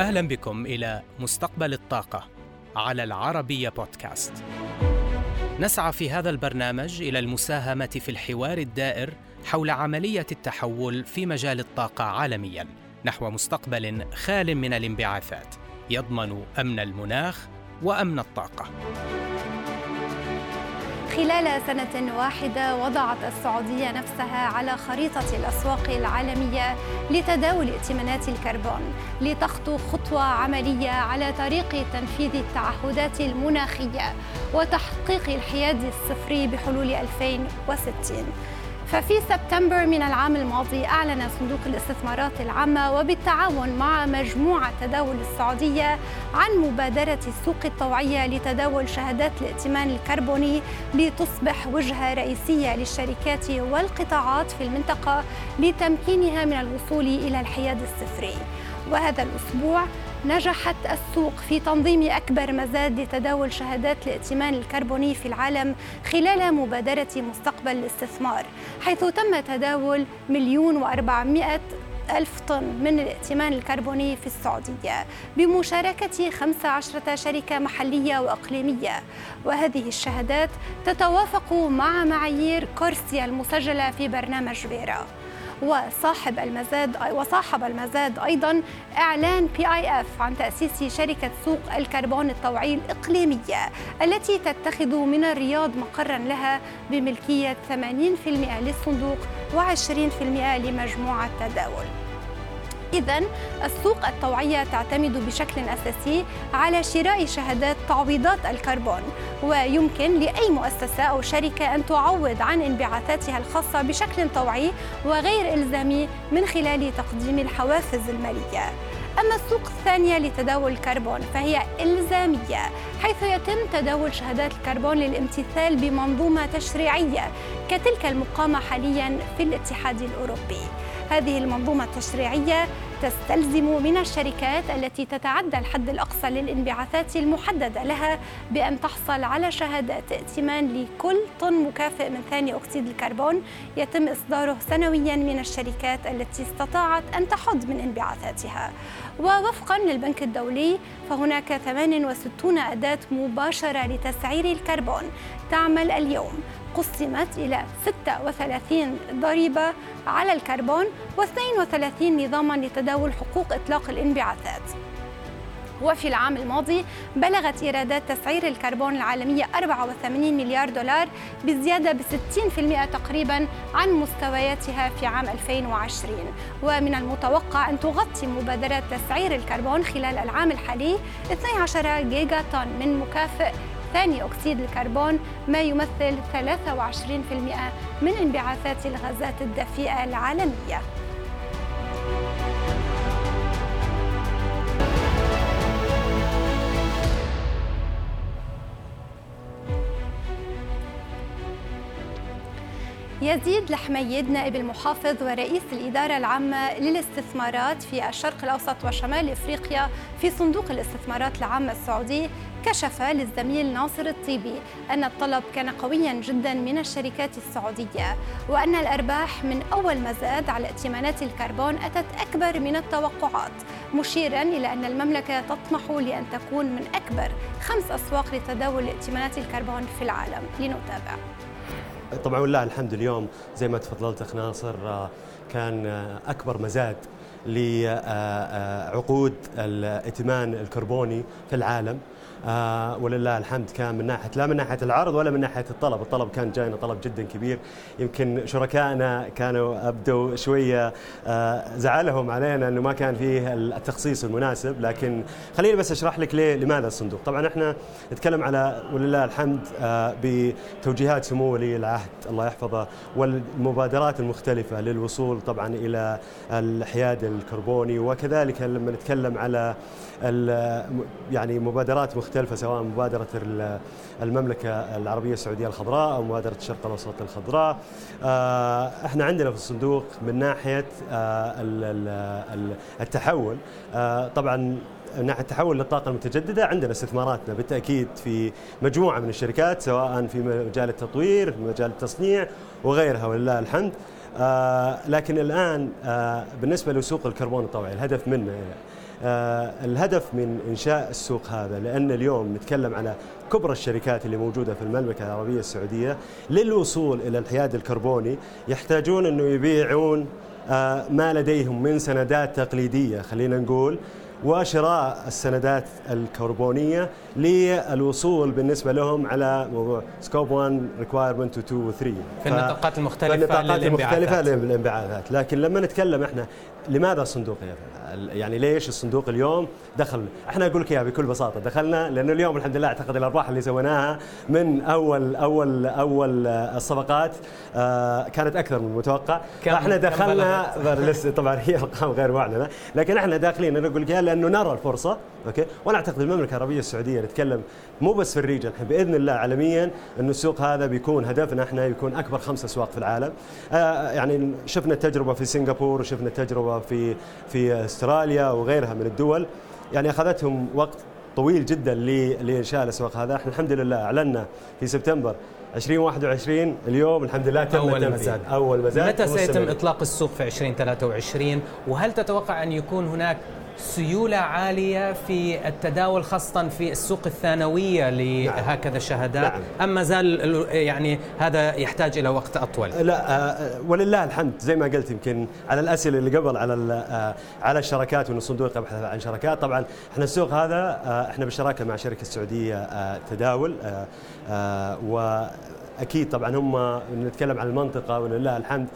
أهلا بكم إلى مستقبل الطاقة على العربية بودكاست. نسعى في هذا البرنامج إلى المساهمة في الحوار الدائر حول عملية التحول في مجال الطاقة عالميا نحو مستقبل خال من الانبعاثات يضمن أمن المناخ وأمن الطاقة. خلال سنة واحدة وضعت السعودية نفسها على خريطة الأسواق العالمية لتداول ائتمانات الكربون لتخطو خطوة عملية على طريق تنفيذ التعهدات المناخية وتحقيق الحياد الصفري بحلول 2060 ففي سبتمبر من العام الماضي أعلن صندوق الاستثمارات العامة وبالتعاون مع مجموعة تداول السعودية عن مبادرة السوق الطوعية لتداول شهادات الائتمان الكربوني لتصبح وجهة رئيسية للشركات والقطاعات في المنطقة لتمكينها من الوصول إلى الحياد الصفري. وهذا الأسبوع نجحت السوق في تنظيم أكبر مزاد لتداول شهادات الائتمان الكربوني في العالم خلال مبادرة مستقبل الاستثمار حيث تم تداول مليون وأربعمائة ألف طن من الائتمان الكربوني في السعودية بمشاركة 15 شركة محلية وإقليمية. وهذه الشهادات تتوافق مع معايير CORSIA المسجلة في برنامج Verra وصاحب المزاد وصاحب المزاد أيضا إعلان PIF عن تأسيس شركة سوق الكربون الطوعي الإقليمية التي تتخذ من الرياض مقرا لها بملكية 80% للصندوق و20% لمجموعة تداول إذا السوق الطوعية تعتمد بشكل أساسي على شراء شهادات تعويضات الكربون ويمكن لأي مؤسسة أو شركة أن تعوض عن انبعاثاتها الخاصة بشكل طوعي وغير إلزامي من خلال تقديم الحوافز المالية. أما السوق الثانية لتداول الكربون فهي إلزامية حيث يتم تداول شهادات الكربون للامتثال بمنظومة تشريعية كتلك المقامة حاليا في الاتحاد الأوروبي. هذه المنظومة التشريعية تستلزم من الشركات التي تتعدى الحد الأقصى للانبعاثات المحددة لها بأن تحصل على شهادات ائتمان لكل طن مكافئ من ثاني أكسيد الكربون يتم إصداره سنويا من الشركات التي استطاعت أن تحد من انبعاثاتها. ووفقا للبنك الدولي فهناك 68 أداة مباشرة لتسعير الكربون تعمل اليوم. قسمت إلى 36 ضريبة على الكربون و32 نظاما لتداول حقوق إطلاق الانبعاثات. وفي العام الماضي بلغت إيرادات تسعير الكربون العالمية 84 مليار دولار بزيادة ب 60% تقريبا عن مستوياتها في عام 2020 ومن المتوقع أن تغطي مبادرة تسعير الكربون خلال العام الحالي 12 جيجا طن من مكافئ ثاني أكسيد الكربون ما يمثل 23% من انبعاثات الغازات الدفيئة العالمية. يزيد الحميد نائب المحافظ ورئيس الإدارة العامة للاستثمارات في الشرق الأوسط وشمال إفريقيا في صندوق الاستثمارات العامة السعودي كشف للزميل ناصر الطيبي أن الطلب كان قويا جدا من الشركات السعودية وأن الأرباح من أول مزاد على ائتمانات الكربون أتت أكبر من التوقعات مشيرا إلى أن المملكة تطمح لأن تكون من أكبر خمس أسواق لتداول ائتمانات الكربون في العالم. لنتابع. طبعا ولله الحمد اليوم زي ما تفضلت أخ ناصر آه، كان آه، أكبر مزاد لعقود الائتمان الكربوني في العالم. آه ولله الحمد كان من ناحيه لا من ناحية العرض ولا من ناحية الطلب، الطلب كان جاينا طلب جدا كبير، يمكن شركائنا كانوا أبدوا شوية آه زعلهم علينا إنه ما كان فيه التخصيص المناسب، لكن خليني بس أشرح لك ليه لماذا الصندوق، طبعا إحنا نتكلم على ولله الحمد آه بتوجيهات سمو ولي العهد. الله يحفظه والمبادرات المختلفة للوصول طبعا إلى الحياد الكربوني وكذلك لما نتكلم على يعني مبادرات مختلفة سواء مبادرة المملكة العربية السعودية الخضراء أو مبادرة الشرق الأوسط الخضراء. آه، إحنا عندنا في الصندوق من ناحية آه، التحول. آه، طبعا من ناحية التحول للطاقة المتجددة عندنا استثماراتنا بالتأكيد في مجموعة من الشركات سواء في مجال التطوير في مجال التصنيع وغيرها ولله الحمد. لكن الآن آه بالنسبة لسوق الكربون الطوعي الهدف منه الهدف من إنشاء السوق هذا لأن اليوم نتكلم على كبرى الشركات اللي موجودة في المملكة العربية السعودية للوصول إلى الحياد الكربوني يحتاجون إنه يبيعون ما لديهم من سندات تقليدية خلينا نقول وشراء السندات الكربونية للوصول بالنسبة لهم على موضوع scope 1 requirement 2 و 3 في النطاقات المختلفة في النطاقات المختلفة للإنبعاثات. لكن لما نتكلم إحنا لماذا الصندوق يعني ليش الصندوق اليوم دخل؟ إحنا أقول لك إياها بكل بساطة. دخلنا لأنه اليوم الحمد لله أعتقد الأرباح اللي سويناها من اول اول أول الصفقات آه كانت أكثر من المتوقع. إحنا دخلنا لسه طبعا هي أرقام غير معلنه لكن إحنا داخلين أنا أقول لك لأنه نرى الفرصة. أوكي؟ وأنا أعتقد المملكة العربية السعودية نتكلم مو بس في الريجن. بإذن الله عالميا إنه السوق هذا بيكون هدفنا إحنا يكون أكبر خمس أسواق في العالم. آه يعني شفنا التجربة في سنغافور وشفنا التجربة في في أستراليا وغيرها من الدول. يعني أخذتهم وقت طويل جدا لإنشاء الأسواق هذا. إحنا الحمد لله أعلنا في سبتمبر 2021 اليوم الحمد لله تم أول مزاد. أول مزاد. متى سيتم إطلاق السوق في 2023 وهل تتوقع أن يكون هناك سيولة عالية في التداول خاصة في السوق الثانوية لهكذا نعم. شهادات نعم. أم ما زال يعني هذا يحتاج إلى وقت أطول لا ولله الحمد زي ما قلت يمكن على الأسئلة اللي قبل على على الشراكات وأن الصندوق يبحث عن شراكات طبعا إحنا السوق هذا إحنا بالشراكة مع شركة السعودية تداول واكيد طبعا هم نتكلم عن المنطقة ولله الحمد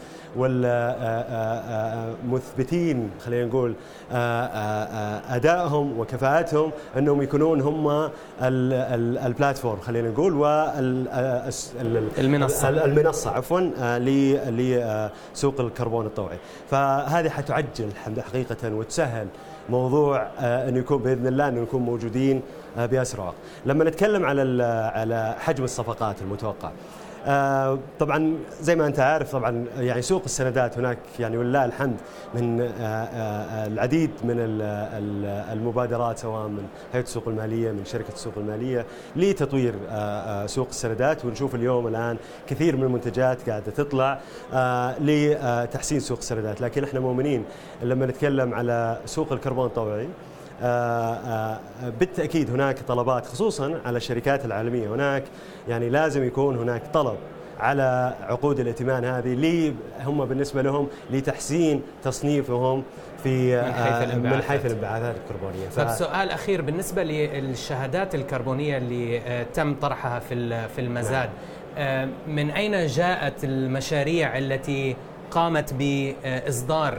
والمثبتين خلينا نقول أدائهم وكفاءتهم أنهم يكونون هم البلاتفورم خلينا نقول والمنصه المنصة عفوا لسوق الكربون الطوعي فهذه حتعجل حقيقة وتسهل موضوع انه يكون بإذن الله انه نكون موجودين باسرع وقت. لما نتكلم على على حجم الصفقات المتوقع آه طبعا زي ما أنت عارف طبعا يعني سوق السندات هناك يعني ولله الحمد من آه آه العديد من المبادرات سواء من هيئة السوق المالية من شركة السوق المالية لتطوير سوق السندات. ونشوف اليوم الآن كثير من المنتجات قاعدة تطلع لتحسين سوق السندات. لكن إحنا مؤمنين لما نتكلم على سوق الكربون آآ بالتأكيد هناك طلبات خصوصا على الشركات العالمية. هناك يعني لازم يكون هناك طلب على عقود الائتمان هذه لي هم بالنسبة لهم لتحسين تصنيفهم في من حيث الانبعاثات, من حيث الانبعاثات. الكربونية. ف... طيب سؤال أخير بالنسبة للشهادات الكربونية اللي تم طرحها في في المزاد من أين جاءت المشاريع التي قامت بإصدار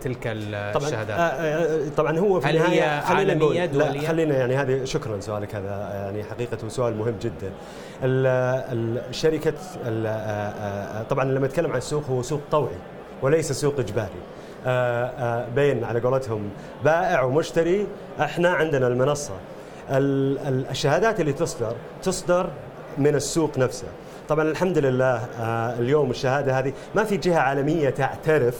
تلك الشهادات طبعا طبعا هو في هل هي عالمية دولية؟ خلينا يعني هذه شكرا سؤالك هذا يعني حقيقة سؤال مهم جدا. الشركة طبعا لما نتكلم عن السوق هو سوق طوعي وليس سوق إجباري. بين على قولتهم بائع ومشتري إحنا عندنا المنصة الشهادات اللي تصدر تصدر من السوق نفسه طبعا الحمد لله اليوم الشهادة هذه ما في جهة عالمية تعترف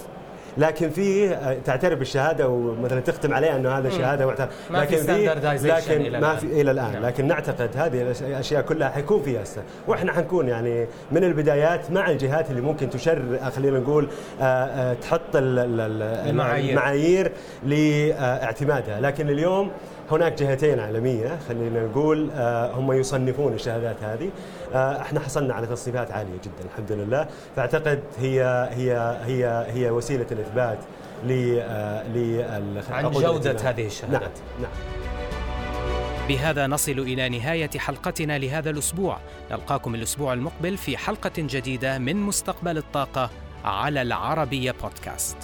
لكن في تعترف بالشهادة ومثلا تختم عليها إنه هذا شهادة معترف لكن في لكن ما في إلى الآن. نعم. لكن نعتقد هذه الأشياء كلها حيكون فيها استثناء وإحنا حنكون يعني من البدايات مع الجهات اللي ممكن تشر خلينا نقول تحط المعايير, المعايير لاعتمادها لكن اليوم هناك جهتين عالمية خلينا نقول هم يصنفون الشهادات هذه. إحنا حصلنا على تصنيفات عالية جدا الحمد لله. فأعتقد هي هي هي هي وسيلة الإثبات ل عن جودة هذه الشهادات. نعم نعم. بهذا نصل إلى نهاية حلقتنا لهذا الأسبوع. نلقاكم الأسبوع المقبل في حلقة جديدة من مستقبل الطاقة على العربية بودكاست.